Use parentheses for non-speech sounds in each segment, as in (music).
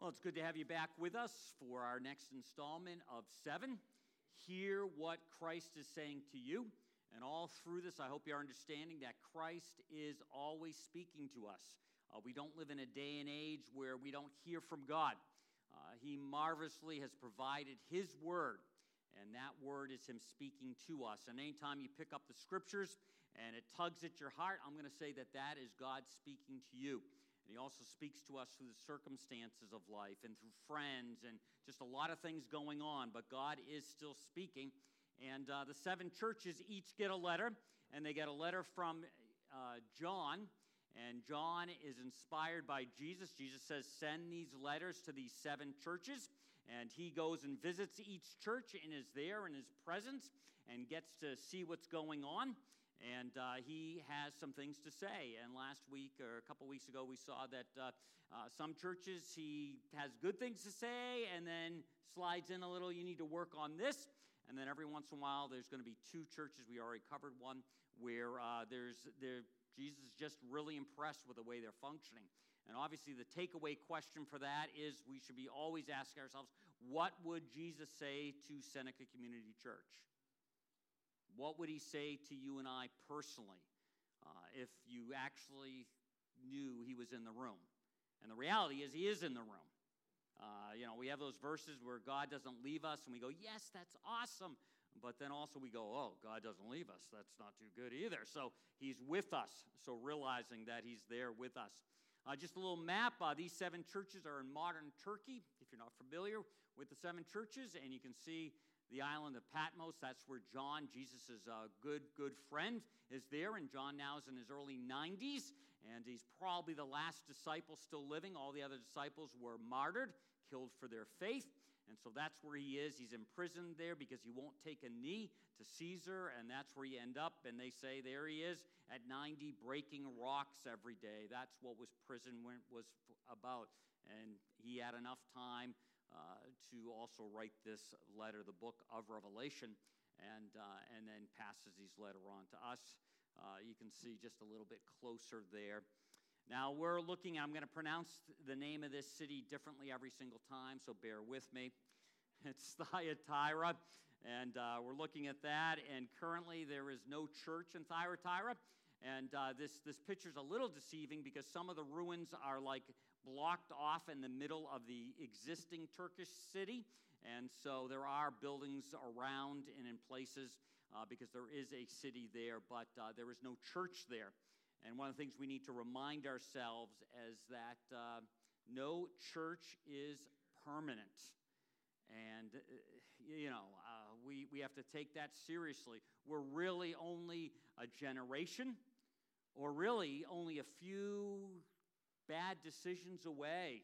Well, it's good to have you back with us for our next installment of seven. Hear what Christ is saying to you. And all through this, I hope you're understanding that Christ is always speaking to us. Uh, we don't live in a day and age where we don't hear from God. Uh, he marvelously has provided His word, and that word is Him speaking to us. And anytime you pick up the scriptures and it tugs at your heart, I'm going to say that that is God speaking to you. He also speaks to us through the circumstances of life and through friends and just a lot of things going on. But God is still speaking. And uh, the seven churches each get a letter, and they get a letter from uh, John. And John is inspired by Jesus. Jesus says, Send these letters to these seven churches. And he goes and visits each church and is there in his presence and gets to see what's going on and uh, he has some things to say. And last week, or a couple weeks ago, we saw that uh, uh, some churches he has good things to say, and then slides in a little, you need to work on this. And then every once in a while, there's going to be two churches. We already covered one where uh, there's there, Jesus is just really impressed with the way they're functioning. And obviously, the takeaway question for that is we should be always asking ourselves, what would Jesus say to Seneca Community Church? What would he say to you and I personally uh, if you actually knew he was in the room? And the reality is, he is in the room. Uh, you know, we have those verses where God doesn't leave us, and we go, Yes, that's awesome. But then also we go, Oh, God doesn't leave us. That's not too good either. So he's with us. So realizing that he's there with us. Uh, just a little map. Uh, these seven churches are in modern Turkey, if you're not familiar with the seven churches. And you can see the island of Patmos. That's where John, Jesus' uh, good, good friend, is there. And John now is in his early 90s, and he's probably the last disciple still living. All the other disciples were martyred, killed for their faith. And so that's where he is. He's imprisoned there because he won't take a knee to Caesar, and that's where he end up. And they say there he is at 90, breaking rocks every day. That's what was prison was about. And he had enough time to also write this letter, the book of Revelation, and, uh, and then passes these letter on to us. Uh, you can see just a little bit closer there. Now we're looking, I'm going to pronounce the name of this city differently every single time, so bear with me. (laughs) It's Thyatira, and uh, we're looking at that. And currently, there is no church in Thyatira. And uh, this, this picture is a little deceiving because some of the ruins are like blocked off in the middle of the existing Turkish city. And so there are buildings around and in places uh, because there is a city there, but uh, there is no church there. And one of the things we need to remind ourselves is that uh, no church is permanent. And, uh, you know, uh, we, we have to take that seriously. We're really only a generation, or really only a few bad decisions away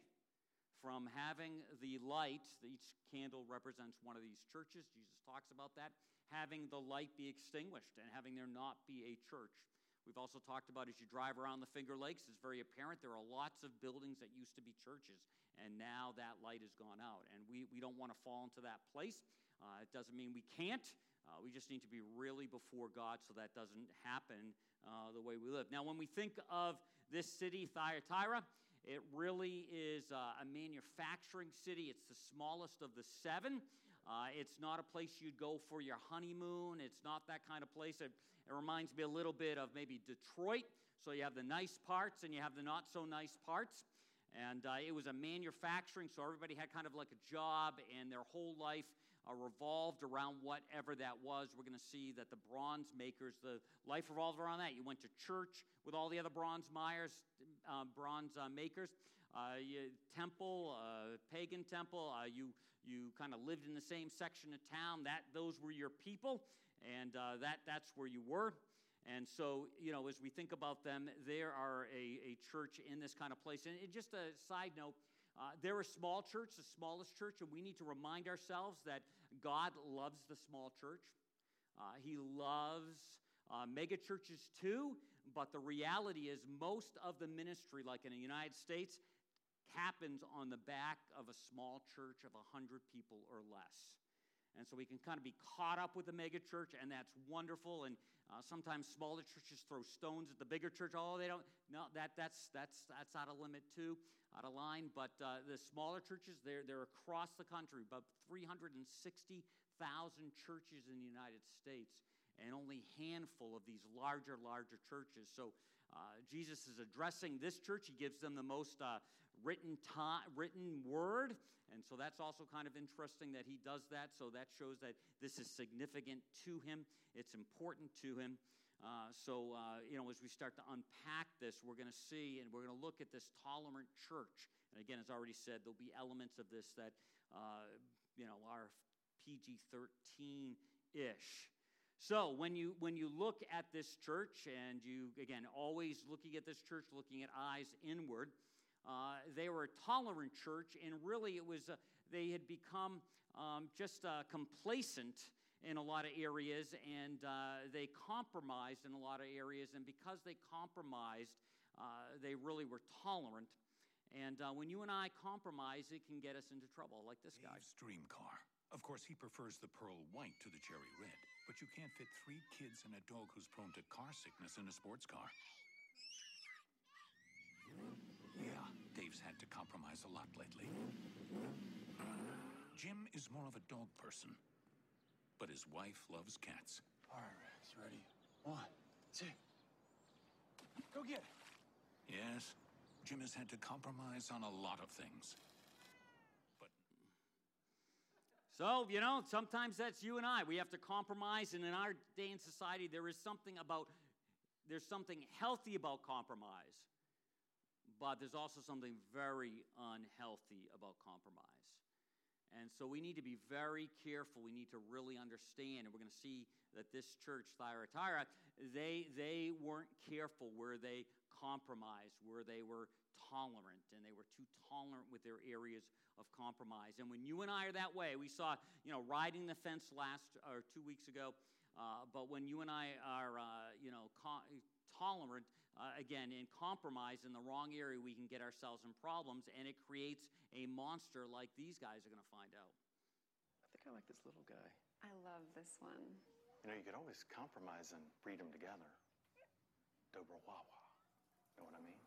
from having the light. Each candle represents one of these churches. Jesus talks about that. Having the light be extinguished and having there not be a church. We've also talked about as you drive around the Finger Lakes, it's very apparent there are lots of buildings that used to be churches, and now that light has gone out. And we, we don't want to fall into that place. Uh, it doesn't mean we can't. Uh, we just need to be really before God so that doesn't happen uh, the way we live. Now, when we think of this city, Thyatira, it really is uh, a manufacturing city. It's the smallest of the seven. Uh, it's not a place you'd go for your honeymoon. It's not that kind of place. It, it reminds me a little bit of maybe Detroit. So you have the nice parts and you have the not so nice parts. And uh, it was a manufacturing, so everybody had kind of like a job, and their whole life uh, revolved around whatever that was. We're going to see that the bronze makers, the life revolved around that. You went to church with all the other bronze myers, uh, bronze uh, makers. Uh, you, temple, uh, pagan temple. Uh, you you kind of lived in the same section of town. That those were your people, and that that's where you were. And so, you know, as we think about them, there are a, a church in this kind of place. And, and just a side note, uh, they're a small church, the smallest church, and we need to remind ourselves that God loves the small church. Uh, he loves uh, mega churches too, but the reality is most of the ministry, like in the United States, happens on the back of a small church of 100 people or less. And so we can kind of be caught up with the megachurch, and that's wonderful. And uh, sometimes smaller churches throw stones at the bigger church. Oh, they don't. No, that, that's, that's, that's out of limit too, out of line. But uh, the smaller churches, they're, they're across the country, about 360,000 churches in the United States, and only handful of these larger, larger churches. So uh, Jesus is addressing this church. He gives them the most uh, written, written word. And so that's also kind of interesting that he does that. So that shows that this is significant to him, it's important to him. Uh, so, uh, you know, as we start to unpack this, we're going to see and we're going to look at this tolerant church. And again, as already said, there'll be elements of this that, uh, you know, are PG 13 ish. So when you when you look at this church and you again always looking at this church, looking at eyes inward, uh, they were a tolerant church, and really it was, uh, they had become um, just uh, complacent in a lot of areas, and uh, they compromised in a lot of areas. And because they compromised, uh, they really were tolerant. And when you and I compromise, it can get us into trouble, like this guy. Dream car. Of course, he prefers the pearl white to the cherry red, but you can't fit three kids and a dog who's prone to car sickness in a sports car. Yeah, Dave's had to compromise a lot lately. Jim is more of a dog person, but his wife loves cats. All right, Rex, ready? One, two. Go get it. Yes, Jim has had to compromise on a lot of things. But. So, you know, sometimes that's you and I. We have to compromise, and in our day and society, there is something about, there's something healthy about compromise but there's also something very unhealthy about compromise. And so we need to be very careful. We need to really understand, and we're going to see that this church, Thyatira, they, they weren't careful where they compromised, where they were tolerant, and they were too tolerant with their areas of compromise. And when you and I are that way, we saw, you know, riding the fence last or two weeks ago. Uh, but when you and I are, uh, you know, co- tolerant, uh, again, in compromise in the wrong area, we can get ourselves in problems, and it creates a monster like these guys are going to find out. I think I like this little guy. I love this one. You know, you could always compromise and breed them together. Doberhuahua. Know what I mean?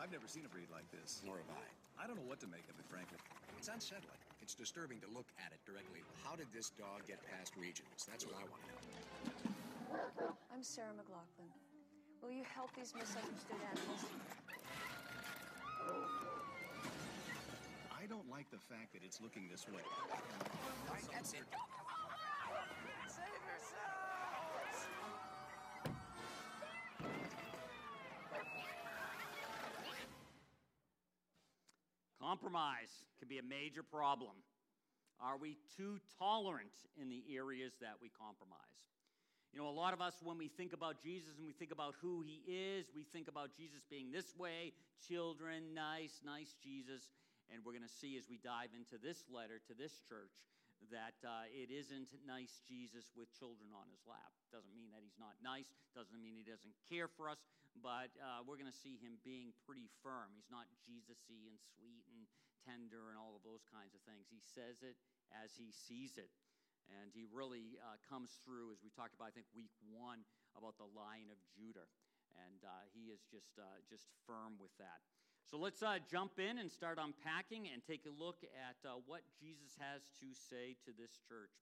I've never seen a breed like this. Nor have I. I don't know what to make of it, frankly. It's unsettling. It's disturbing to look at it directly. How did this dog get past regions? That's what I want to know. I'm Sarah McLachlan. Will you help these misunderstood animals? I don't like the fact that it's looking this way. All right, that's it. Compromise can be a major problem. Are we too tolerant in the areas that we compromise? You know, a lot of us, when we think about Jesus and we think about who he is, we think about Jesus being this way, children, nice, nice Jesus. And we're going to see as we dive into this letter to this church that uh, it isn't nice Jesus with children on his lap. Doesn't mean that he's not nice, doesn't mean he doesn't care for us, but uh, we're going to see him being pretty firm. He's not Jesus y and sweet and tender and all of those kinds of things. He says it as he sees it. And he really uh, comes through, as we talked about, I think, week one, about the Lion of Judah. And uh, he is just, uh, just firm with that. So let's uh, jump in and start unpacking and take a look at uh, what Jesus has to say to this church.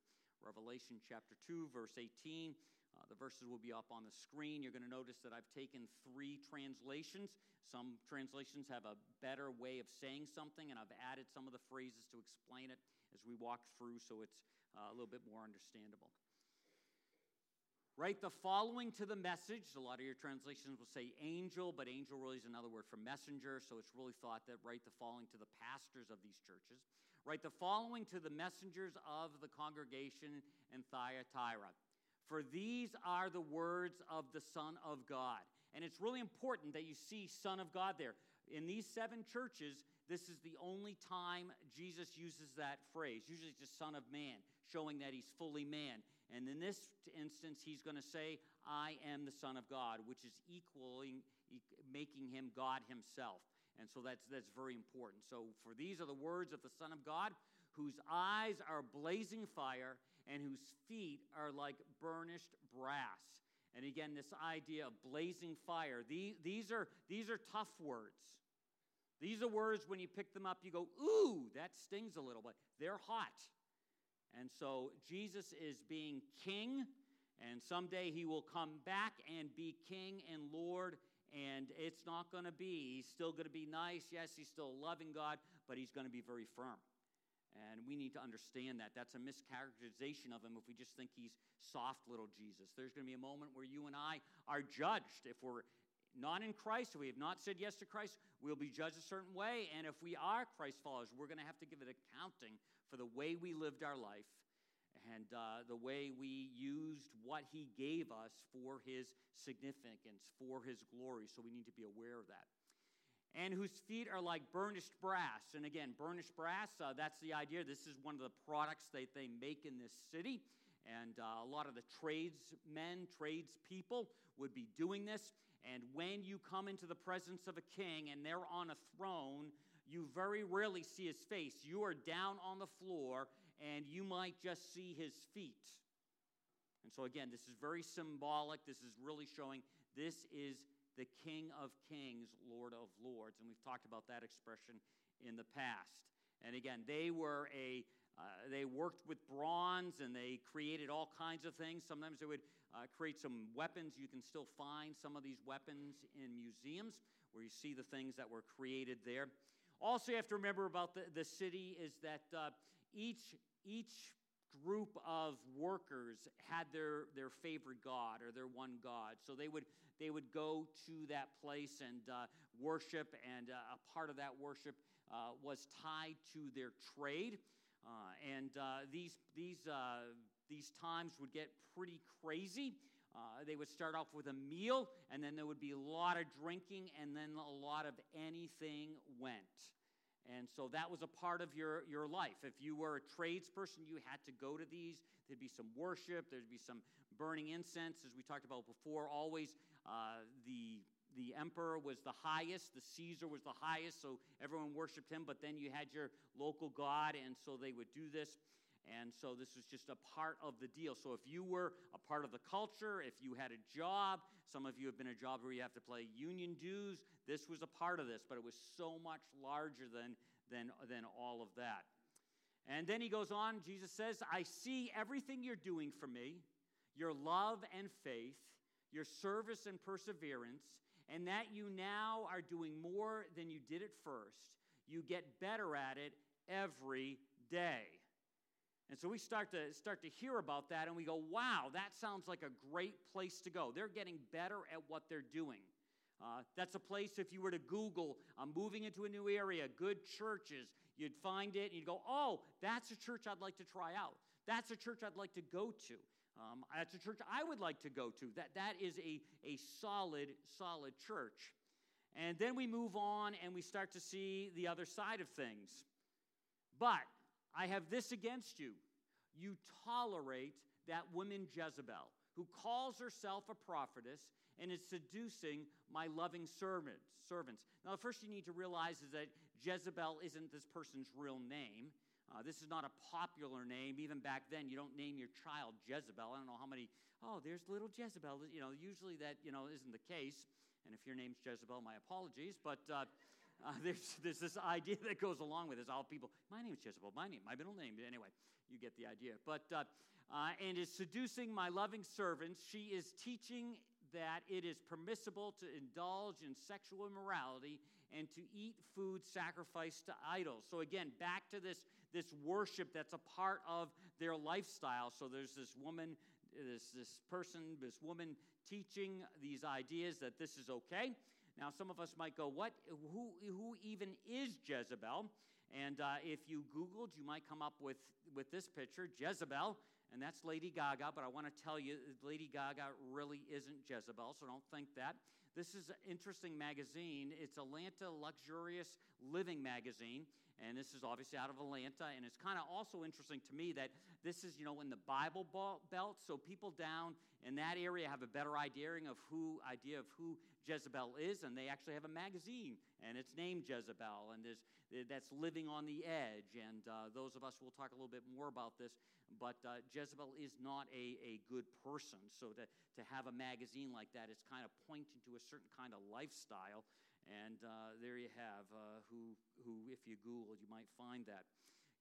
Revelation chapter 2, verse 18. Uh, the verses will be up on the screen. You're going to notice that I've taken three translations. Some translations have a better way of saying something, and I've added some of the phrases to explain it as we walk through so it's uh, a little bit more understandable. Write the following to the message. A lot of your translations will say angel, but angel really is another word for messenger, so it's really thought that write the following to the pastors of these churches. Write the following to the messengers of the congregation in Thyatira. For these are the words of the Son of God. And it's really important that you see Son of God there. In these seven churches, this is the only time Jesus uses that phrase. Usually it's just Son of Man, showing that he's fully man. And in this instance, he's going to say, I am the Son of God, which is equaling, making him God himself. And so that's, that's very important. So, for these are the words of the Son of God, whose eyes are blazing fire and whose feet are like burnished brass. And again, this idea of blazing fire, these, these, are, these are tough words. These are words when you pick them up, you go, ooh, that stings a little bit. They're hot. And so Jesus is being king, and someday he will come back and be king and Lord. And it's not going to be, he's still going to be nice. Yes, he's still loving God, but he's going to be very firm. And we need to understand that. That's a mischaracterization of him if we just think he's soft little Jesus. There's going to be a moment where you and I are judged. If we're not in Christ, if we have not said yes to Christ, we'll be judged a certain way. And if we are Christ followers, we're going to have to give an accounting for the way we lived our life and uh, the way we used what he gave us for his significance, for his glory. So we need to be aware of that and whose feet are like burnished brass. And again, burnished brass, uh, that's the idea. This is one of the products that they make in this city. And uh, a lot of the tradesmen, tradespeople would be doing this. And when you come into the presence of a king and they're on a throne, you very rarely see his face. You are down on the floor and you might just see his feet. And so, again, this is very symbolic. This is really showing this is the King of Kings, Lord of Lords. And we've talked about that expression in the past. And again, they were a uh, they worked with bronze and they created all kinds of things. Sometimes they would uh, create some weapons. You can still find some of these weapons in museums where you see the things that were created there. Also, you have to remember about the, the city is that uh, each, each group of workers had their, their favorite god or their one god. So they would they would go to that place and uh, worship, and uh, a part of that worship uh, was tied to their trade. Uh, and uh, these, these, uh, these times would get pretty crazy. they would start off with a meal, and then there would be a lot of drinking, and then a lot of anything went. And so that was a part of your, your life. If you were a tradesperson, you had to go to these. There'd be some worship, there'd be some burning incense, as we talked about before. Always uh, the the emperor was the highest, the Caesar was the highest, so everyone worshiped him. But then you had your local god, and so they would do this. And so this was just a part of the deal. So if you were a part of the culture, if you had a job, some of you have been a job where you have to pay union dues, this was a part of this, but it was so much larger than, than, than all of that. And then he goes on, Jesus says, I see everything you're doing for me, your love and faith, your service and perseverance, and that you now are doing more than you did at first. You get better at it every day. And so we start to start to hear about that and we go, wow, that sounds like a great place to go. They're getting better at what they're doing. Uh, that's a place, if you were to Google, I'm moving into a new area, good churches, you'd find it and you'd go, oh, that's a church I'd like to try out. That's a church I'd like to go to. Um, that's a church I would like to go to. That, that is a, a solid, solid church. And then we move on and we start to see the other side of things. But I have this against you. You tolerate that woman Jezebel, who calls herself a prophetess and is seducing my loving servants. servants. Now, the first you need to realize is that Jezebel isn't this person's real name. Uh, this is not a popular name. Even back then, you don't name your child Jezebel. I don't know how many, oh, there's little Jezebel. You know, usually that, you know, isn't the case. And if your name's Jezebel, my apologies. But uh, uh, (laughs) there's, there's this idea that goes along with this. All people, my name is Jezebel, my name, my middle name. Anyway, you get the idea. But, uh, uh, and is seducing my loving servants. She is teaching that it is permissible to indulge in sexual immorality and to eat food sacrificed to idols. So, again, back to this, this worship that's a part of their lifestyle. So, there's this woman, this, this person, this woman teaching these ideas that this is okay. Now, some of us might go, What? Who, who even is Jezebel? And uh, if you Googled, you might come up with, with this picture Jezebel, and that's Lady Gaga. But I want to tell you, Lady Gaga really isn't Jezebel, so don't think that. This is an interesting magazine. It's Atlanta Luxurious Living Magazine, and this is obviously out of Atlanta. And it's kind of also interesting to me that this is, you know, in the Bible Belt, so people down in that area have a better idea of who idea of who Jezebel is, and they actually have a magazine, and it's named Jezebel, and there's that's living on the edge. And uh, those of us will talk a little bit more about this but uh, Jezebel is not a, a good person. So to, to have a magazine like that, it's kind of pointing to a certain kind of lifestyle. And uh, there you have uh, who, who, if you Google, you might find that.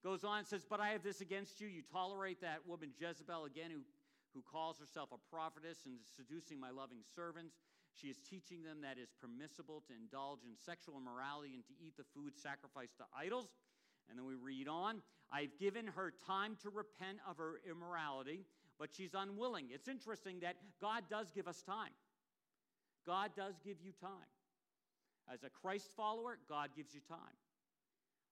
Goes on, says, But I have this against you. You tolerate that woman Jezebel again, who, who calls herself a prophetess and is seducing my loving servants. She is teaching them that it is permissible to indulge in sexual immorality and to eat the food sacrificed to idols. And then we read on I've given her time to repent of her immorality, but she's unwilling. It's interesting that God does give us time. God does give you time. As a Christ follower, God gives you time.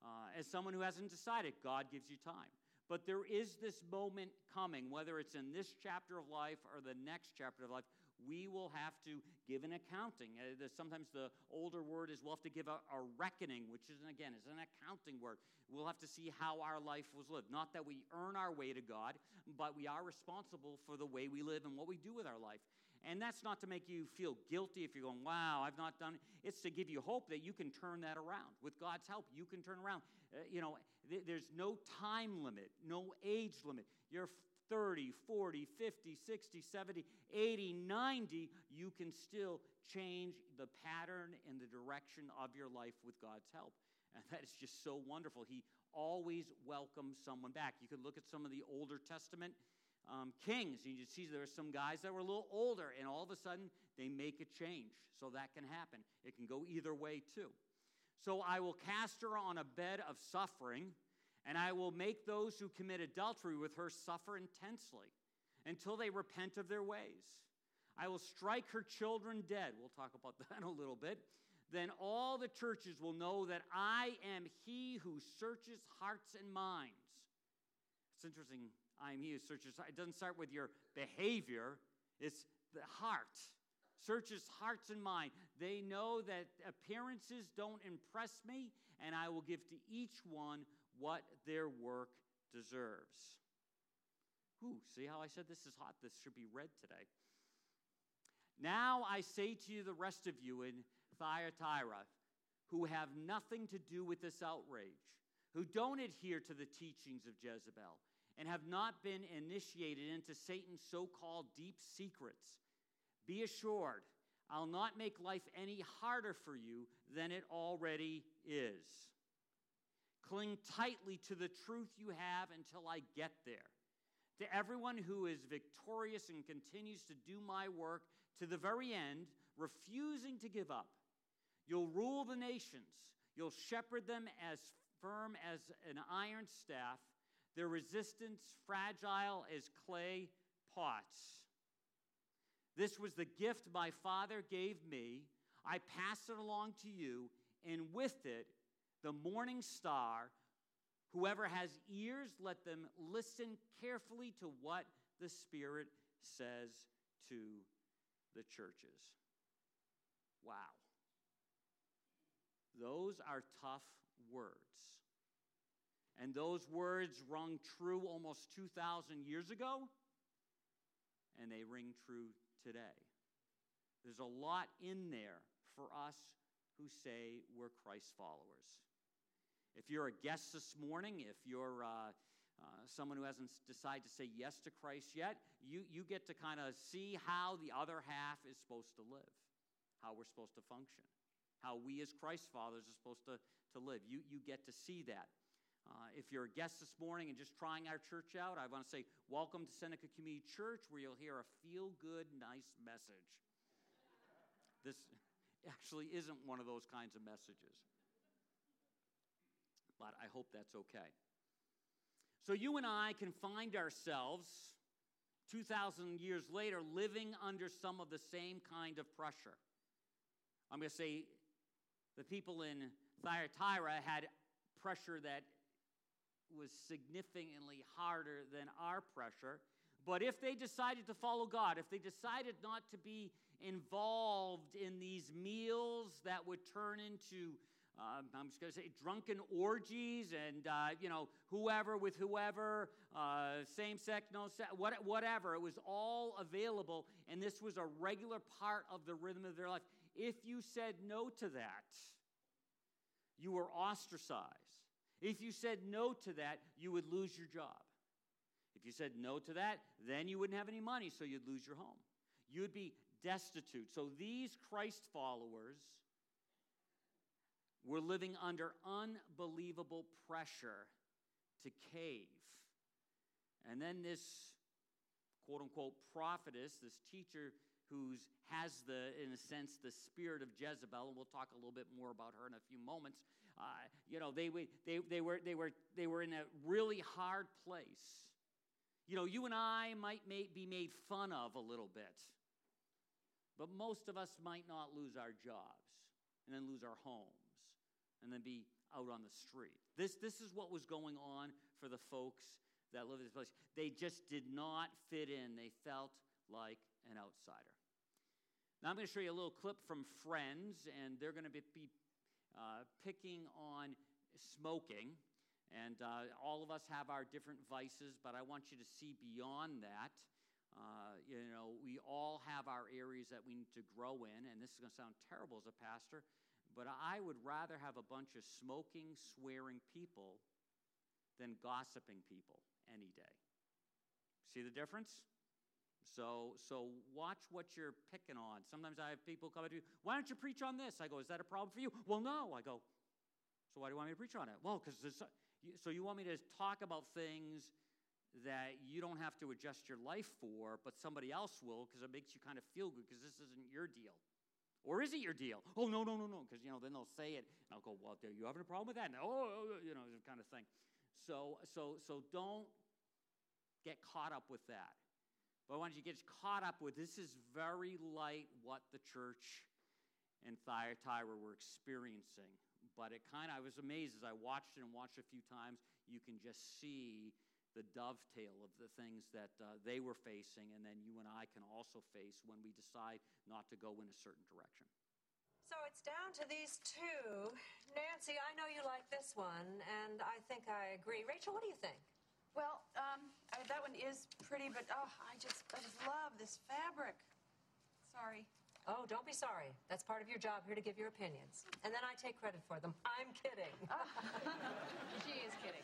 Uh, as someone who hasn't decided, God gives you time. But there is this moment coming, whether it's in this chapter of life or the next chapter of life, we will have to give an accounting. Uh, the, sometimes the older word is we'll have to give a, a reckoning, which is, again, is an accounting word. We'll have to see how our life was lived. Not that we earn our way to God, but we are responsible for the way we live and what we do with our life. And that's not to make you feel guilty if you're going, wow, I've not done it. It's to give you hope that you can turn that around. With God's help, you can turn around. Uh, you know, th- there's no time limit, no age limit. You're 30, 40, 50, 60, 70, 80, 90, you can still change the pattern and the direction of your life with God's help. And that is just so wonderful. He always welcomes someone back. You can look at some of the Older Testament um, kings, you see there are some guys that were a little older, and all of a sudden they make a change. So that can happen. It can go either way, too. So I will cast her on a bed of suffering and I will make those who commit adultery with her suffer intensely until they repent of their ways. I will strike her children dead. We'll talk about (laughs) that in a little bit. Then all the churches will know that I am he who searches hearts and minds. It's interesting. I am he who searches. It doesn't start with your behavior, it's the heart. Searches hearts and mind. They know that appearances don't impress me, and I will give to each one what their work deserves. Ooh, see how I said this is hot? This should be read today. Now I say to you, the rest of you in Thyatira, who have nothing to do with this outrage, who don't adhere to the teachings of Jezebel, and have not been initiated into Satan's so called deep secrets, be assured, I'll not make life any harder for you than it already is. Cling tightly to the truth you have until I get there. To everyone who is victorious and continues to do my work to the very end, refusing to give up, you'll rule the nations. You'll shepherd them as firm as an iron staff, their resistance fragile as clay pots. This was the gift my Father gave me. I pass it along to you, and with it, the morning star. Whoever has ears, let them listen carefully to what the Spirit says to the churches. Wow. Those are tough words. And those words rung true almost 2,000 years ago, and they ring true today. There's a lot in there for us who say we're Christ followers. If you're a guest this morning, if you're uh, uh, someone who hasn't decided to say yes to Christ yet, you, you get to kind of see how the other half is supposed to live, how we're supposed to function, how we as Christ fathers are supposed to, to live. You, you get to see that. Uh, if you're a guest this morning and just trying our church out, I want to say welcome to Seneca Community Church, where you'll hear a feel good, nice message. This actually isn't one of those kinds of messages but I hope that's okay. So you and I can find ourselves 2,000 years later living under some of the same kind of pressure. I'm going to say the people in Thyatira had pressure that was significantly harder than our pressure. But if they decided to follow God, if they decided not to be involved in these meals that would turn into um, I'm just going to say drunken orgies and, uh, you know, whoever with whoever, uh, same sex, no sex, what, whatever. It was all available, and this was a regular part of the rhythm of their life. If you said no to that, you were ostracized. If you said no to that, you would lose your job. If you said no to that, then you wouldn't have any money, so you'd lose your home. You'd be destitute. So these Christ followers were living under unbelievable pressure to cave. And then this quote unquote prophetess, this teacher who has the, in a sense, the spirit of Jezebel, and we'll talk a little bit more about her in a few moments. Uh, you know, they, they, they, were, they, were, they were in a really hard place. You know, you and I might may, be made fun of a little bit, but most of us might not lose our jobs and then lose our homes and then be out on the street. This, this is what was going on for the folks that live in this place. They just did not fit in, they felt like an outsider. Now, I'm going to show you a little clip from Friends, and they're going to be uh, picking on smoking. And uh, all of us have our different vices, but I want you to see beyond that. Uh, you know, we all have our areas that we need to grow in, and this is going to sound terrible as a pastor, but I would rather have a bunch of smoking, swearing people than gossiping people any day. See the difference? So, so watch what you're picking on. Sometimes I have people come up to me, why don't you preach on this? I go, is that a problem for you? Well, no. I go, so why do you want me to preach on it? Well, because so you want me to talk about things that you don't have to adjust your life for, but somebody else will because it makes you kind of feel good because this isn't your deal. Or is it your deal? Oh, no, no, no, no. Because, you know, then they'll say it. And I'll go, well, are you having a problem with that? No, oh, oh, you know, kind of thing. So, so, so don't get caught up with that. But once you get caught up with this is very light what the church in Thyatira were experiencing. But it kind of, I was amazed as I watched it and watched it a few times. You can just see the dovetail of the things that uh, they were facing, and then you and I can also face when we decide not to go in a certain direction. So it's down to these two. Nancy, I know you like this one, and I think I agree. Rachel, what do you think? Well, um, I, that one is pretty, but oh, I just, I just love this fabric. Sorry. Oh, don't be sorry. That's part of your job here to give your opinions. And then I take credit for them. I'm kidding. Oh. (laughs) she is kidding.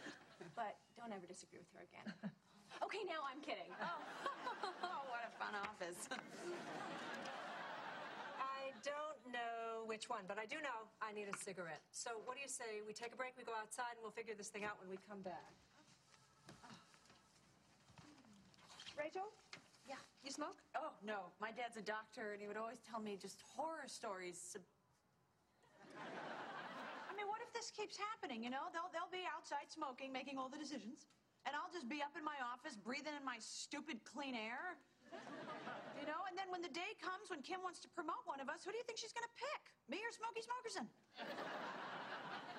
But don't ever disagree with her again. (laughs) okay, now I'm kidding. Oh, (laughs) oh what a fun office. I don't know which one, but I do know I need a cigarette. So what do you say? We take a break, we go outside, and we'll figure this thing out when we come back. Rachel? Yeah. You smoke? Oh, no. My dad's a doctor, and he would always tell me just horror stories. I mean, what if this keeps happening, you know? They'll, they'll be outside smoking, making all the decisions, and I'll just be up in my office breathing in my stupid clean air. You know, and then when the day comes when Kim wants to promote one of us, who do you think she's going to pick? Me or Smokey Smokerson?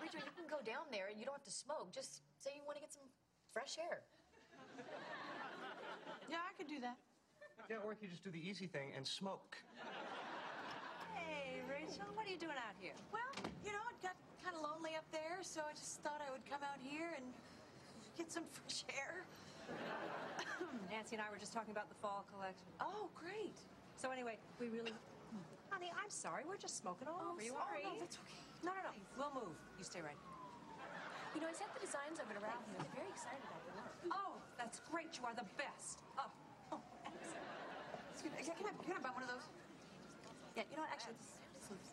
Rachel, you can go down there and you don't have to smoke. Just say you want to get some fresh air. Yeah, I could do that. Yeah, or if you just do the easy thing and smoke. Hey, Rachel, what are you doing out here? Well, you know, it got kind of lonely up there, so I just thought I would come out here and get some fresh air. (coughs) Nancy and I were just talking about the fall collection. Oh, great. So anyway, we really... Honey, I'm sorry. We're just smoking all Oh, over you. sorry. all right? No, that's okay. No, no, no. We'll move. You stay right. You know, I sent the designs over to Ralph, and he was very excited about the work. Oh, that's great. You are the best. Oh, Oh, excuse me. Can I, can I buy one of those? Yeah, you know what? Actually, this, this is... (laughs)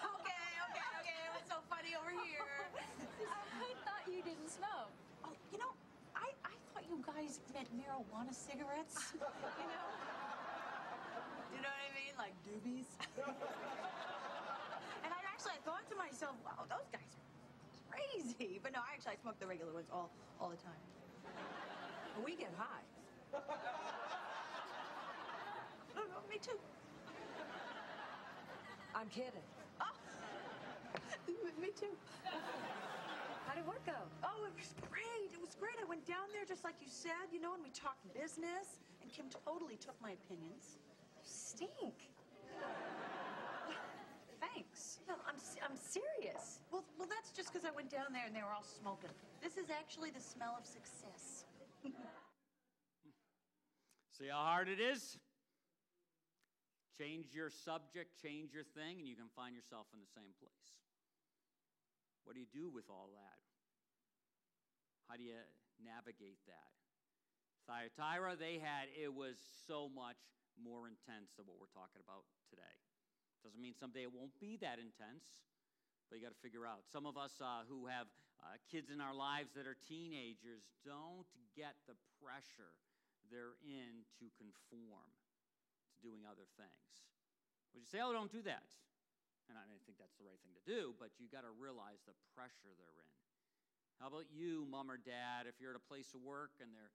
okay, okay, okay. What's so funny over here? (laughs) I thought you didn't smoke. Oh, you know, I, I thought you guys meant marijuana cigarettes. (laughs) you know? You know what I mean? Like doobies. Actually I thought to myself, wow, those guys are crazy. (laughs) But no, I actually I smoke the regular ones all, all the time. we get high. (laughs) No, no, me too. I'm kidding. Oh, (laughs) me too. How did work go? Oh, it was great. It was great. I went down there just like you said, you know, and we talked business. And Kim totally took my opinions. You stink. Went down there and they were all smoking. This is actually the smell of success. (laughs) See how hard it is? Change your subject, change your thing, and you can find yourself in the same place. What do you do with all that? How do you navigate that? Thyatira, they had, it was so much more intense than what we're talking about today. Doesn't mean someday it won't be that intense, but you got to figure out. Some of us uh, who have uh, kids in our lives that are teenagers don't get the pressure they're in to conform to doing other things. Would you say, oh, don't do that? And I think that's the right thing to do, but you got to realize the pressure they're in. How about you, mom or dad, if you're at a place of work and they're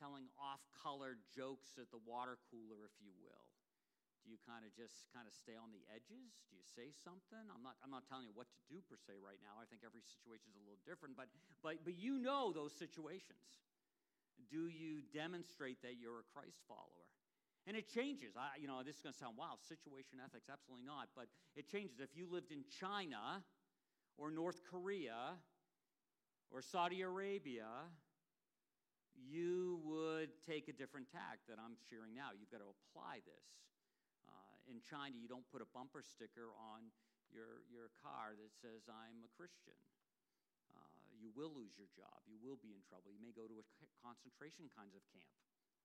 telling off color jokes at the water cooler, if you will? Do you kind of just kind of stay on the edges? Do you say something? I'm not, I'm not telling you what to do per se right now. I think every situation is a little different, but, but, but you know those situations. Do you demonstrate that you're a Christ follower? And it changes. I, you know, this is going to sound wow, situation ethics, absolutely not. But it changes. If you lived in China or North Korea or Saudi Arabia, you would take a different tack that I'm sharing now. You've got to apply this in China, you don't put a bumper sticker on your, your car that says, I'm a Christian. Uh, you will lose your job. You will be in trouble. You may go to a concentration kinds of camp.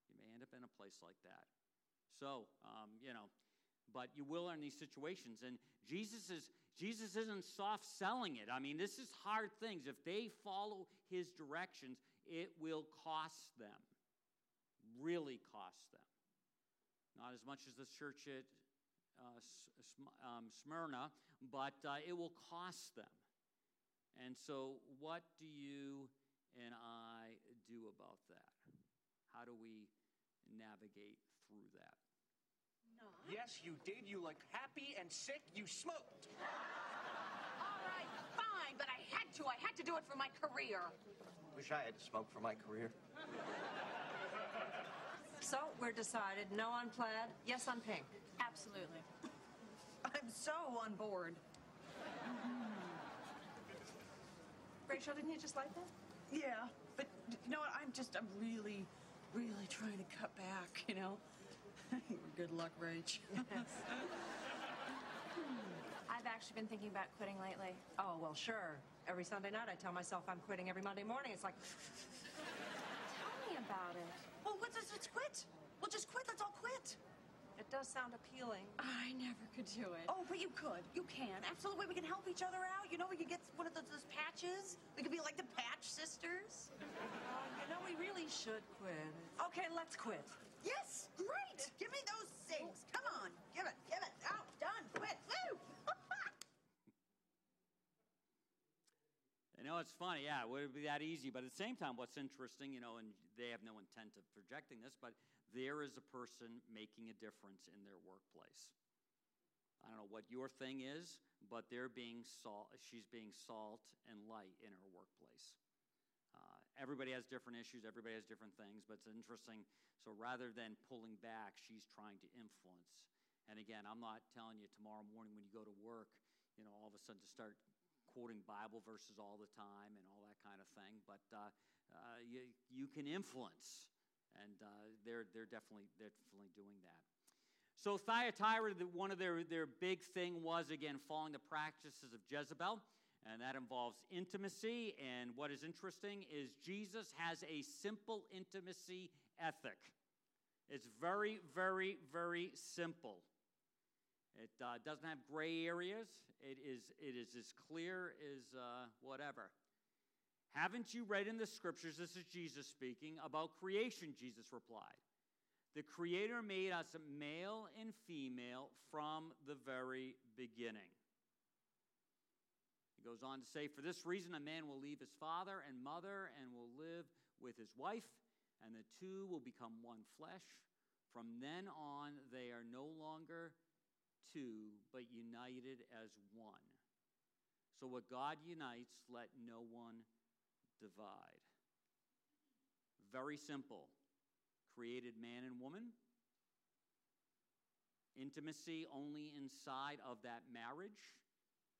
You may end up in a place like that. So, um, you know, but you will in these situations. And Jesus is Jesus isn't soft selling it. I mean, this is hard things. If they follow his directions, it will cost them. Really cost them. Not as much as the church at um, Smyrna, but uh, it will cost them. And so, what do you and I do about that? How do we navigate through that? No. Yes, you did. You look happy and sick. You smoked. (laughs) All right, fine, but I had to. I had to do it for my career. Wish I had to smoke for my career. (laughs) So, we're decided no on plaid, yes on pink. Absolutely. (laughs) I'm so on board. Rachel, didn't you just like that? Yeah, but you know what? I'm just, I'm really, really trying to cut back, you know? (laughs) Good luck, Rach. (laughs) I've actually been thinking about quitting lately. Oh, well, sure. Every Sunday night I tell myself I'm quitting. Every Monday morning it's like, tell me about it. Well, what's this? Let's quit. We'll just quit. Let's all quit. It does sound appealing. I never could do it. Oh, but you could. You can. Absolutely. We can help each other out. You know, we could get one of those, those patches. We could be like the Patch Sisters. Uh, you know, we really should quit. Okay, let's quit. Yes, great. Give me those things. Come on. Give it. Give it. Out. Done. Quit. Woo. You know, it's funny, yeah, would it be that easy? But at the same time, what's interesting, you know, and they have no intent of projecting this, but there is a person making a difference in their workplace. I don't know what your thing is, but they're being salt, she's being salt and light in her workplace. Uh, everybody has different issues, everybody has different things, but it's interesting. So rather than pulling back, she's trying to influence. And again, I'm not telling you tomorrow morning when you go to work, you know, all of a sudden to start quoting Bible verses all the time and all that kind of thing, but uh, uh, you, you can influence and uh, they're, they're, definitely, they're definitely doing that. So Thyatira, one of their, their big thing was, again, following the practices of Jezebel, and that involves intimacy. And what is interesting is Jesus has a simple intimacy ethic. It's very, very, very simple. It uh, doesn't have gray areas. It is, it is as clear as uh, whatever. Haven't you read in the scriptures, this is Jesus speaking, about creation? Jesus replied. The Creator made us male and female from the very beginning. He goes on to say, For this reason, a man will leave his father and mother and will live with his wife, and the two will become one flesh. From then on, they are no longer two, but united as one. So, what God unites, let no one divide. Very simple. Created man and woman. Intimacy only inside of that marriage.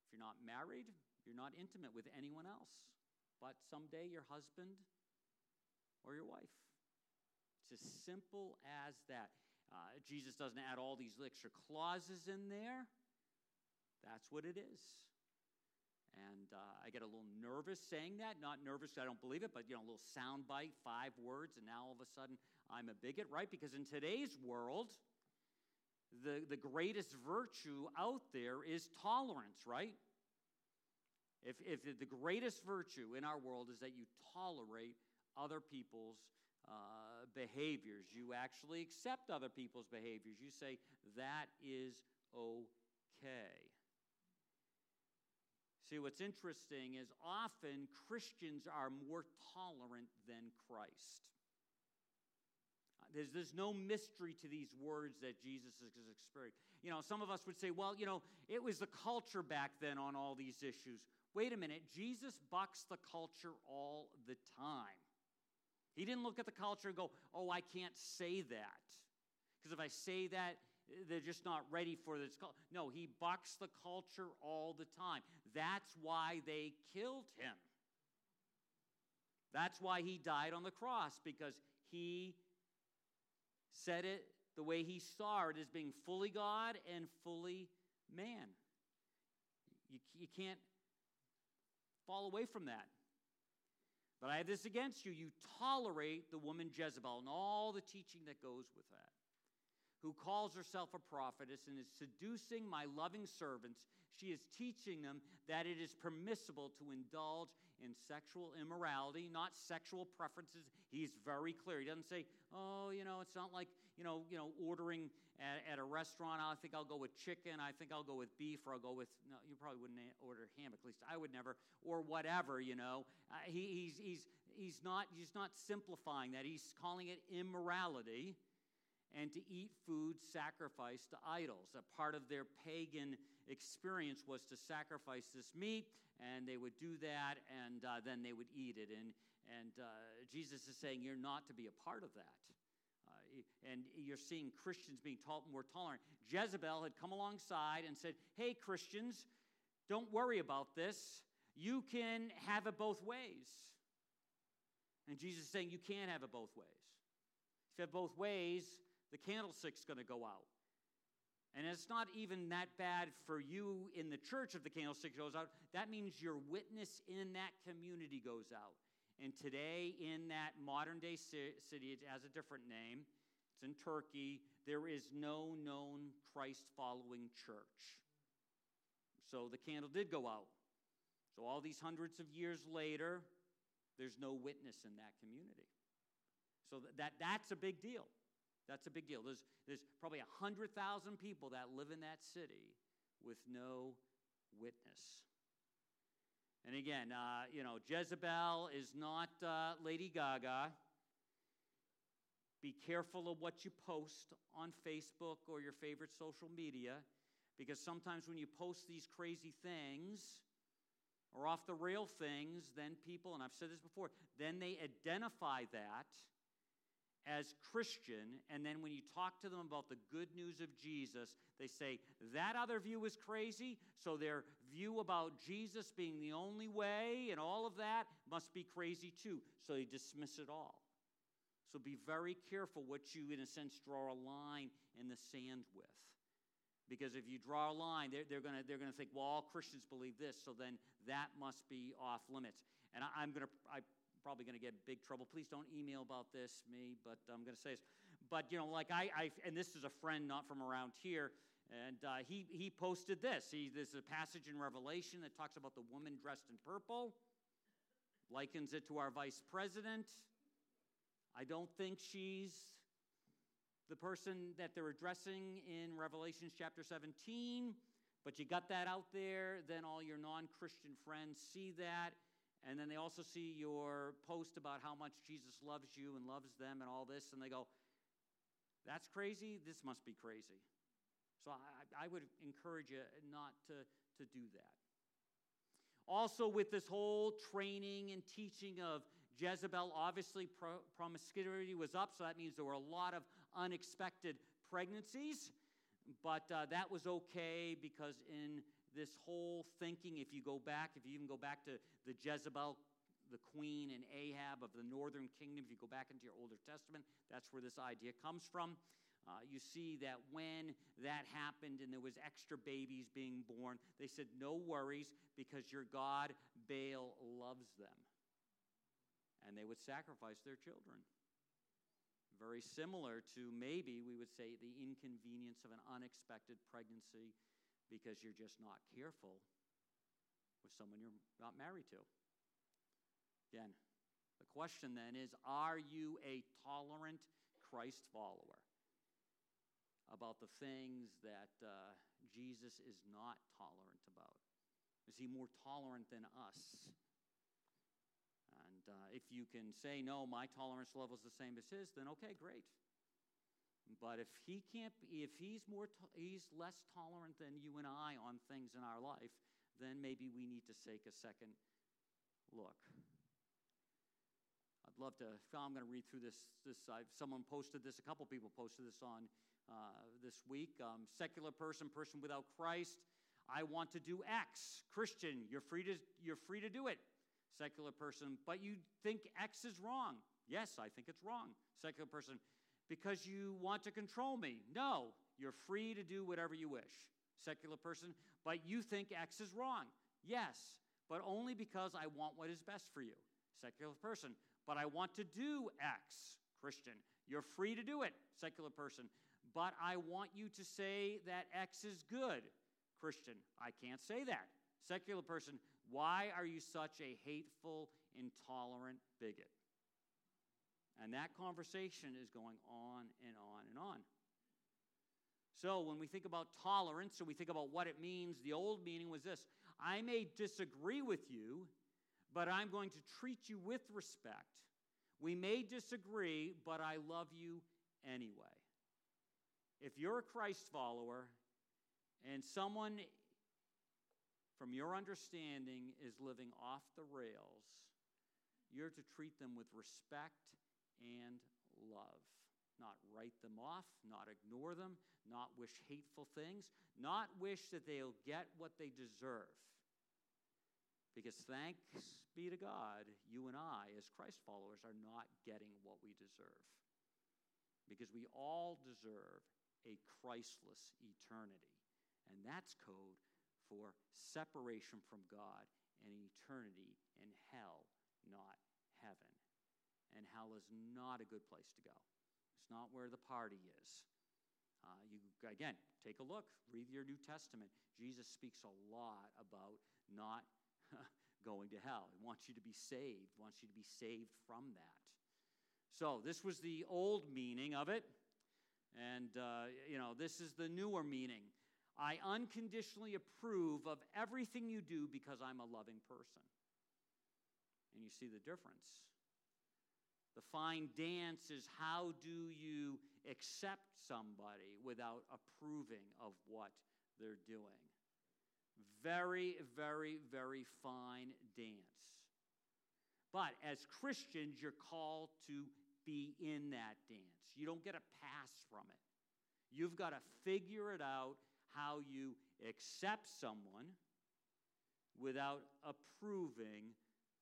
If you're not married, you're not intimate with anyone else but someday your husband or your wife. It's as simple as that. Uh, Jesus doesn't add all these extra clauses in there. That's what it is. And uh, I get a little nervous saying that. Not nervous, I don't believe it, but you know, a little sound bite, five words, and now all of a sudden I'm a bigot, right? Because in today's world, the, the greatest virtue out there is tolerance, right? If, if the greatest virtue in our world is that you tolerate other people's uh, behaviors. You actually accept other people's behaviors. You say, that is okay. See, what's interesting is often Christians are more tolerant than Christ. There's, there's no mystery to these words that Jesus has experienced. You know, some of us would say, well, you know, it was the culture back then on all these issues. Wait a minute, Jesus bucks the culture all the time. He didn't look at the culture and go, oh, I can't say that. Because if I say that, they're just not ready for this. No, he bucks the culture all the time. That's why they killed him. That's why he died on the cross, because he said it the way he saw it as being fully God and fully man. You, you can't fall away from that. But I have this against you. You tolerate the woman Jezebel and all the teaching that goes with that, who calls herself a prophetess and is seducing my loving servants. She is teaching them that it is permissible to indulge in sexual immorality, not sexual preferences. He's very clear. He doesn't say, oh, you know, it's not like, you know, you know ordering at, at a restaurant. I think I'll go with chicken. I think I'll go with beef, or I'll go with, no, you probably wouldn't order ham, at least I would never, or whatever, you know. Uh, he, he's, he's, he's, not, he's not simplifying that. He's calling it immorality and to eat food sacrificed to idols. A part of their pagan experience was to sacrifice this meat, and they would do that, and uh, then they would eat it. And, and uh, Jesus is saying, You're not to be a part of that. Uh, and you're seeing Christians being taught more tolerant. Jezebel had come alongside and said, Hey, Christians, don't worry about this. You can have it both ways. And Jesus is saying, You can't have it both ways. If you have both ways, the candlestick's going to go out. And it's not even that bad for you in the church if the candlestick goes out. That means your witness in that community goes out. And today, in that modern day city, it has a different name. It's in Turkey. There is no known Christ following church. So the candle did go out. So, all these hundreds of years later, there's no witness in that community. So, that, that's a big deal. That's a big deal. There's, there's probably 100,000 people that live in that city with no witness. And again, uh, you know, Jezebel is not uh, Lady Gaga. Be careful of what you post on Facebook or your favorite social media because sometimes when you post these crazy things or off the rail things, then people, and I've said this before, then they identify that as Christian, and then when you talk to them about the good news of Jesus, they say that other view is crazy, so their view about Jesus being the only way and all of that must be crazy too, so they dismiss it all. So be very careful what you, in a sense, draw a line in the sand with. Because if you draw a line, they're, they're going gonna think, well, all Christians believe this, so then that must be off limits. And I, am going to, I probably going to get big trouble. Please don't email about this, me, but I'm going to say this. But, you know, like I, I, and this is a friend not from around here, and uh, he, he posted this. He, there's a passage in Revelation that talks about the woman dressed in purple, likens it to our vice president. I don't think she's the person that they're addressing in Revelations chapter 17, but you got that out there, then all your non Christian friends see that and then they also see your post about how much Jesus loves you and loves them and all this, and they go, That's crazy. This must be crazy. So I, I would encourage you not to, to do that. Also, with this whole training and teaching of Jezebel, obviously pro- promiscuity was up, so that means there were a lot of unexpected pregnancies. but uh, that was okay because in this whole thinking, if you go back, if you even go back to the Jezebel, the queen and Ahab of the northern kingdom, if you go back into your Older Testament, that's where this idea comes from. Uh, you see that when that happened and there was extra babies being born, they said, no worries because your God, Baal, loves them. And they would sacrifice their children. Very similar to maybe we would say the inconvenience of an unexpected pregnancy because you're just not careful with someone you're not married to. Again, the question then is are you a tolerant Christ follower about the things that uh, Jesus is not tolerant about? Is he more tolerant than us? And uh, if you can say, no, my tolerance level is the same as his, then okay, great. But if he can't, if he's more, to- he's less tolerant than you and I on things in our life, then maybe we need to take a second look. I'd love to. I'm going to read through this. This i someone posted this. A couple people posted this on uh, this week. Um, secular person, person without Christ. I want to do X. Christian, you're free to you're free to do it. Secular person, but you think X is wrong. Yes, I think it's wrong. Secular person, because you want to control me. No, you're free to do whatever you wish. Secular person, but you think X is wrong. Yes, but only because I want what is best for you. Secular person, but I want to do X. Christian, you're free to do it. Secular person, but I want you to say that X is good. Christian, I can't say that. Secular person, why are you such a hateful, intolerant bigot? And that conversation is going on and on and on. So when we think about tolerance, so we think about what it means, the old meaning was this I may disagree with you, but I'm going to treat you with respect. We may disagree, but I love you anyway. If you're a Christ follower and someone from your understanding is living off the rails, you're to treat them with respect and love. Not write them off, not ignore them, not wish hateful things, not wish that they'll get what they deserve. Because thanks be to God, you and I, as Christ followers, are not getting what we deserve. Because we all deserve a Christless eternity. And that's code for separation from God and eternity in hell, not and hell is not a good place to go. It's not where the party is. Uh, you again take a look, read your New Testament. Jesus speaks a lot about not (laughs) going to hell. He wants you to be saved. Wants you to be saved from that. So this was the old meaning of it, and uh, you know this is the newer meaning. I unconditionally approve of everything you do because I'm a loving person. And you see the difference. The fine dance is how do you accept somebody without approving of what they're doing? Very, very, very fine dance. But as Christians, you're called to be in that dance. You don't get a pass from it. You've got to figure it out how you accept someone without approving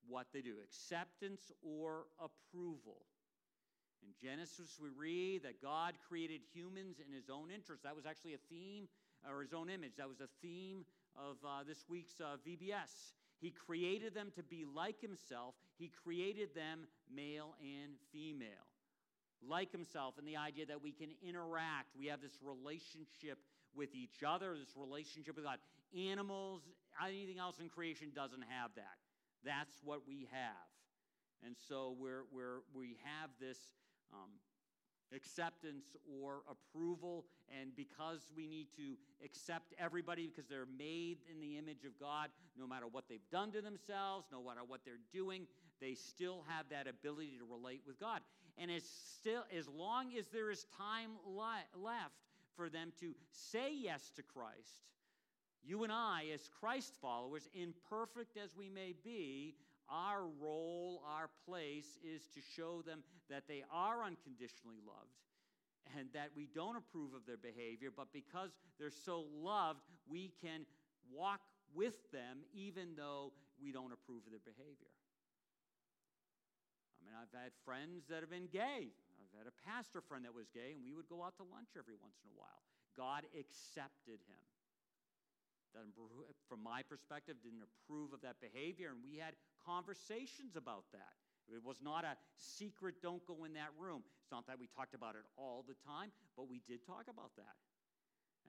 what they do acceptance or approval. In Genesis, we read that God created humans in his own interest. That was actually a theme, or his own image. That was a theme of uh, this week's uh, VBS. He created them to be like himself, he created them male and female. Like himself, and the idea that we can interact, we have this relationship with each other, this relationship with God. Animals, anything else in creation doesn't have that. That's what we have. And so we're, we're, we have this um, acceptance or approval, and because we need to accept everybody because they're made in the image of God, no matter what they've done to themselves, no matter what they're doing, they still have that ability to relate with God. And as still as long as there is time li- left for them to say yes to Christ, you and I, as Christ followers, imperfect as we may be, our role, our place is to show them that they are unconditionally loved and that we don't approve of their behavior, but because they're so loved, we can walk with them even though we don't approve of their behavior. I mean, I've had friends that have been gay. I've had a pastor friend that was gay, and we would go out to lunch every once in a while. God accepted him. From my perspective, didn't approve of that behavior, and we had conversations about that. It was not a secret, don't go in that room. It's not that we talked about it all the time, but we did talk about that.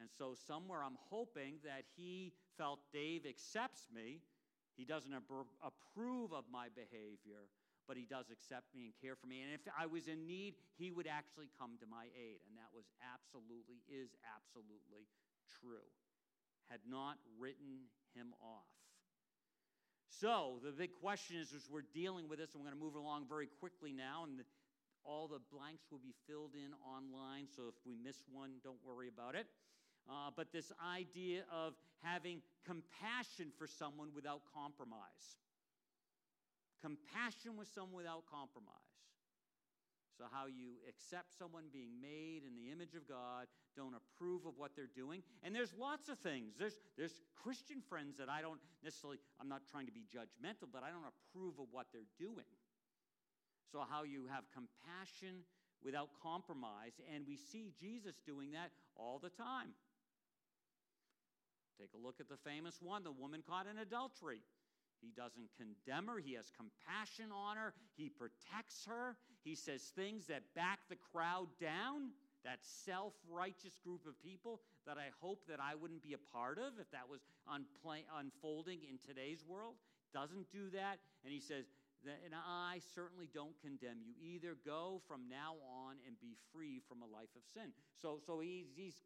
And so, somewhere I'm hoping that he felt Dave accepts me. He doesn't approve of my behavior, but he does accept me and care for me. And if I was in need, he would actually come to my aid. And that was absolutely, is absolutely true. Had not written him off. So the big question is as we're dealing with this, and we're going to move along very quickly now, and the, all the blanks will be filled in online. So if we miss one, don't worry about it. Uh, but this idea of having compassion for someone without compromise. Compassion with someone without compromise. So, how you accept someone being made in the image of God, don't approve of what they're doing. And there's lots of things. There's, there's Christian friends that I don't necessarily, I'm not trying to be judgmental, but I don't approve of what they're doing. So, how you have compassion without compromise. And we see Jesus doing that all the time. Take a look at the famous one, the woman caught in adultery. He doesn't condemn her. He has compassion on her. He protects her. He says things that back the crowd down, that self righteous group of people that I hope that I wouldn't be a part of if that was unfolding in today's world. Doesn't do that. And he says, and I certainly don't condemn you. Either go from now on and be free from a life of sin. So, so he's, he's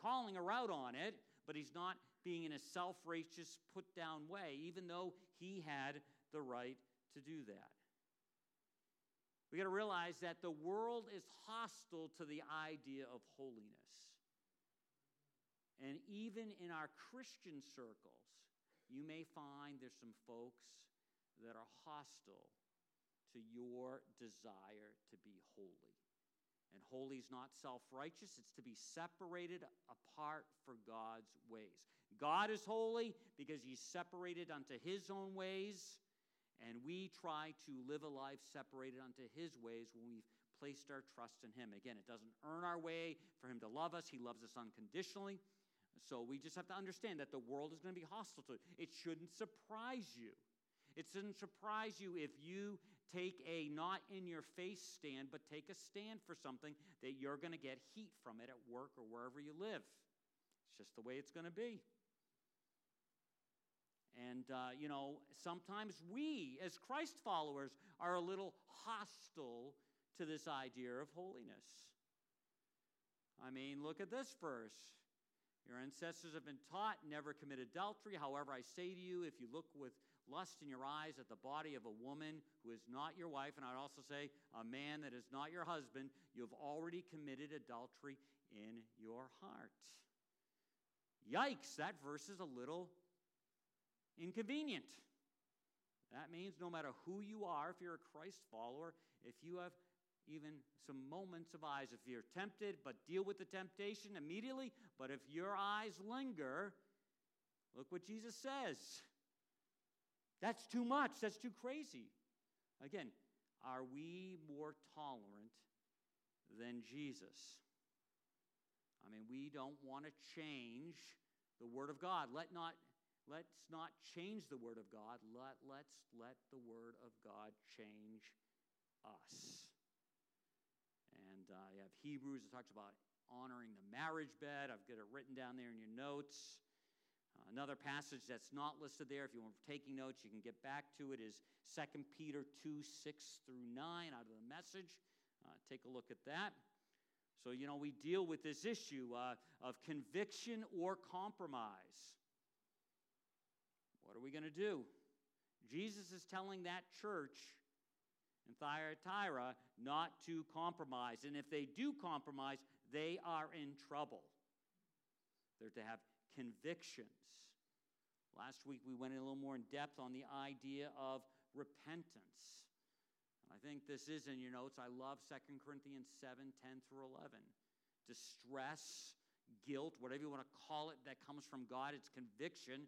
calling her out on it, but he's not being in a self righteous, put down way, even though he had the right to do that. We got to realize that the world is hostile to the idea of holiness. And even in our Christian circles, you may find there's some folks that are hostile to your desire to be holy. And holy is not self righteous, it's to be separated apart for God's ways. God is holy because he's separated unto his own ways, and we try to live a life separated unto his ways when we've placed our trust in him. Again, it doesn't earn our way for him to love us, he loves us unconditionally. So we just have to understand that the world is going to be hostile to it. It shouldn't surprise you. It shouldn't surprise you if you take a not in your face stand, but take a stand for something that you're going to get heat from it at work or wherever you live. It's just the way it's going to be. And, uh, you know, sometimes we, as Christ followers, are a little hostile to this idea of holiness. I mean, look at this verse. Your ancestors have been taught never commit adultery. However, I say to you, if you look with lust in your eyes at the body of a woman who is not your wife, and I'd also say a man that is not your husband, you have already committed adultery in your heart. Yikes, that verse is a little inconvenient. That means no matter who you are, if you're a Christ follower, if you have even some moments of eyes, if you're tempted, but deal with the temptation immediately, but if your eyes linger, look what Jesus says that's too much. That's too crazy. Again, are we more tolerant than Jesus? I mean, we don't want to change the Word of God. Let not, let's not change the Word of God. Let, let's let the Word of God change us. And uh, you have Hebrews that talks about honoring the marriage bed. I've got it written down there in your notes. Another passage that's not listed there, if you were taking notes, you can get back to it, is 2 Peter 2 6 through 9 out of the message. Uh, take a look at that. So, you know, we deal with this issue uh, of conviction or compromise. What are we going to do? Jesus is telling that church in Thyatira not to compromise. And if they do compromise, they are in trouble. They're to have convictions. Last week we went a little more in depth on the idea of repentance. I think this is in your notes. I love 2 Corinthians 7 10 through 11. Distress, guilt, whatever you want to call it, that comes from God, it's conviction.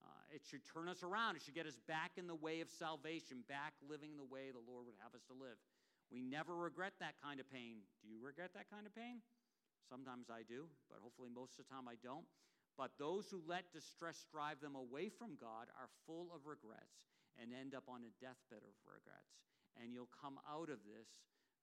Uh, it should turn us around. It should get us back in the way of salvation, back living the way the Lord would have us to live. We never regret that kind of pain. Do you regret that kind of pain? Sometimes I do, but hopefully most of the time I don't. But those who let distress drive them away from God are full of regrets and end up on a deathbed of regrets. And you'll come out of this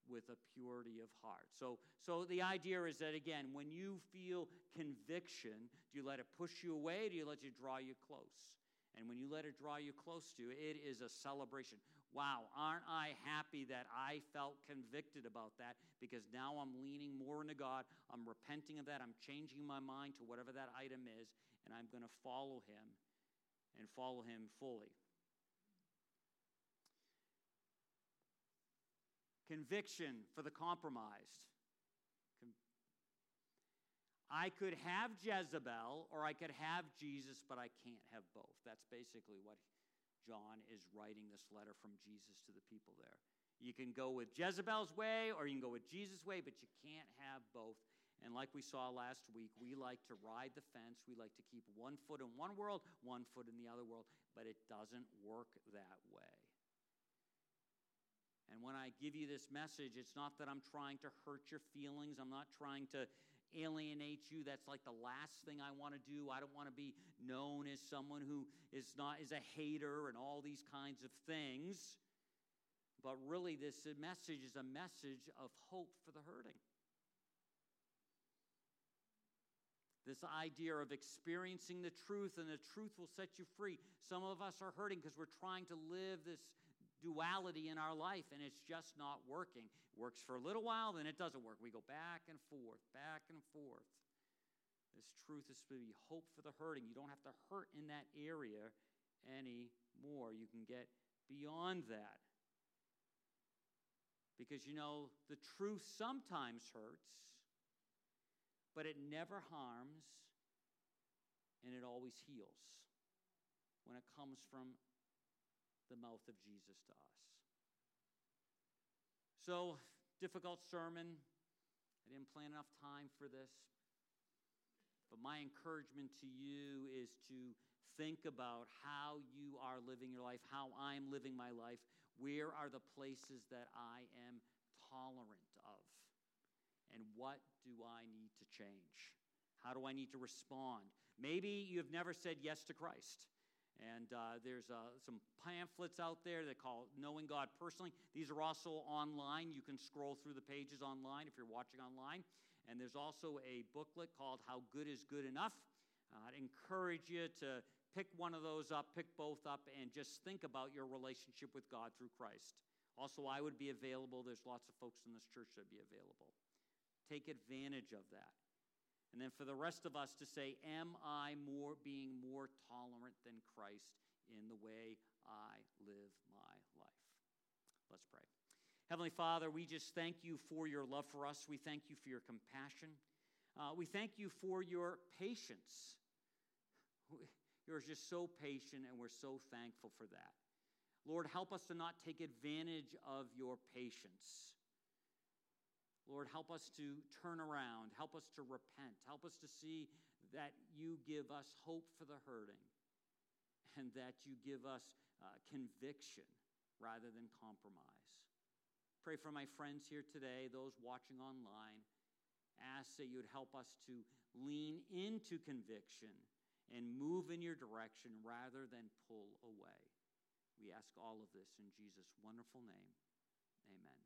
with a purity of heart. So, so the idea is that, again, when you feel conviction, do you let it push you away? do you let it draw you close? And when you let it draw you close to, it is a celebration. Wow, aren't I happy that I felt convicted about that because now I'm leaning more into God. I'm repenting of that. I'm changing my mind to whatever that item is, and I'm going to follow Him and follow Him fully. Conviction for the compromised. I could have Jezebel or I could have Jesus, but I can't have both. That's basically what John is writing this letter from Jesus to the people there. You can go with Jezebel's way or you can go with Jesus' way, but you can't have both. And like we saw last week, we like to ride the fence. We like to keep one foot in one world, one foot in the other world, but it doesn't work that way. And when I give you this message, it's not that I'm trying to hurt your feelings. I'm not trying to alienate you. That's like the last thing I want to do. I don't want to be known as someone who is not is a hater and all these kinds of things. But really, this message is a message of hope for the hurting. This idea of experiencing the truth and the truth will set you free. Some of us are hurting because we're trying to live this duality in our life, and it's just not working. It works for a little while, then it doesn't work. We go back and forth, back and forth. This truth is to be hope for the hurting. You don't have to hurt in that area anymore. You can get beyond that. Because you know, the truth sometimes hurts, but it never harms and it always heals when it comes from the mouth of Jesus to us. So, difficult sermon. I didn't plan enough time for this. But my encouragement to you is to think about how you are living your life, how I'm living my life. Where are the places that I am tolerant of? And what do I need to change? How do I need to respond? Maybe you've never said yes to Christ. And uh, there's uh, some pamphlets out there that call Knowing God Personally. These are also online. You can scroll through the pages online if you're watching online. And there's also a booklet called How Good is Good Enough. Uh, I'd encourage you to pick one of those up, pick both up, and just think about your relationship with God through Christ. Also, I would be available. There's lots of folks in this church that would be available. Take advantage of that. And then for the rest of us to say, Am I more being more tolerant than Christ in the way I live my life? Let's pray. Heavenly Father, we just thank you for your love for us. We thank you for your compassion. Uh, we thank you for your patience. (laughs) You're just so patient, and we're so thankful for that. Lord, help us to not take advantage of your patience. Lord, help us to turn around. Help us to repent. Help us to see that you give us hope for the hurting and that you give us uh, conviction rather than compromise. Pray for my friends here today, those watching online. Ask that you would help us to lean into conviction and move in your direction rather than pull away. We ask all of this in Jesus' wonderful name. Amen.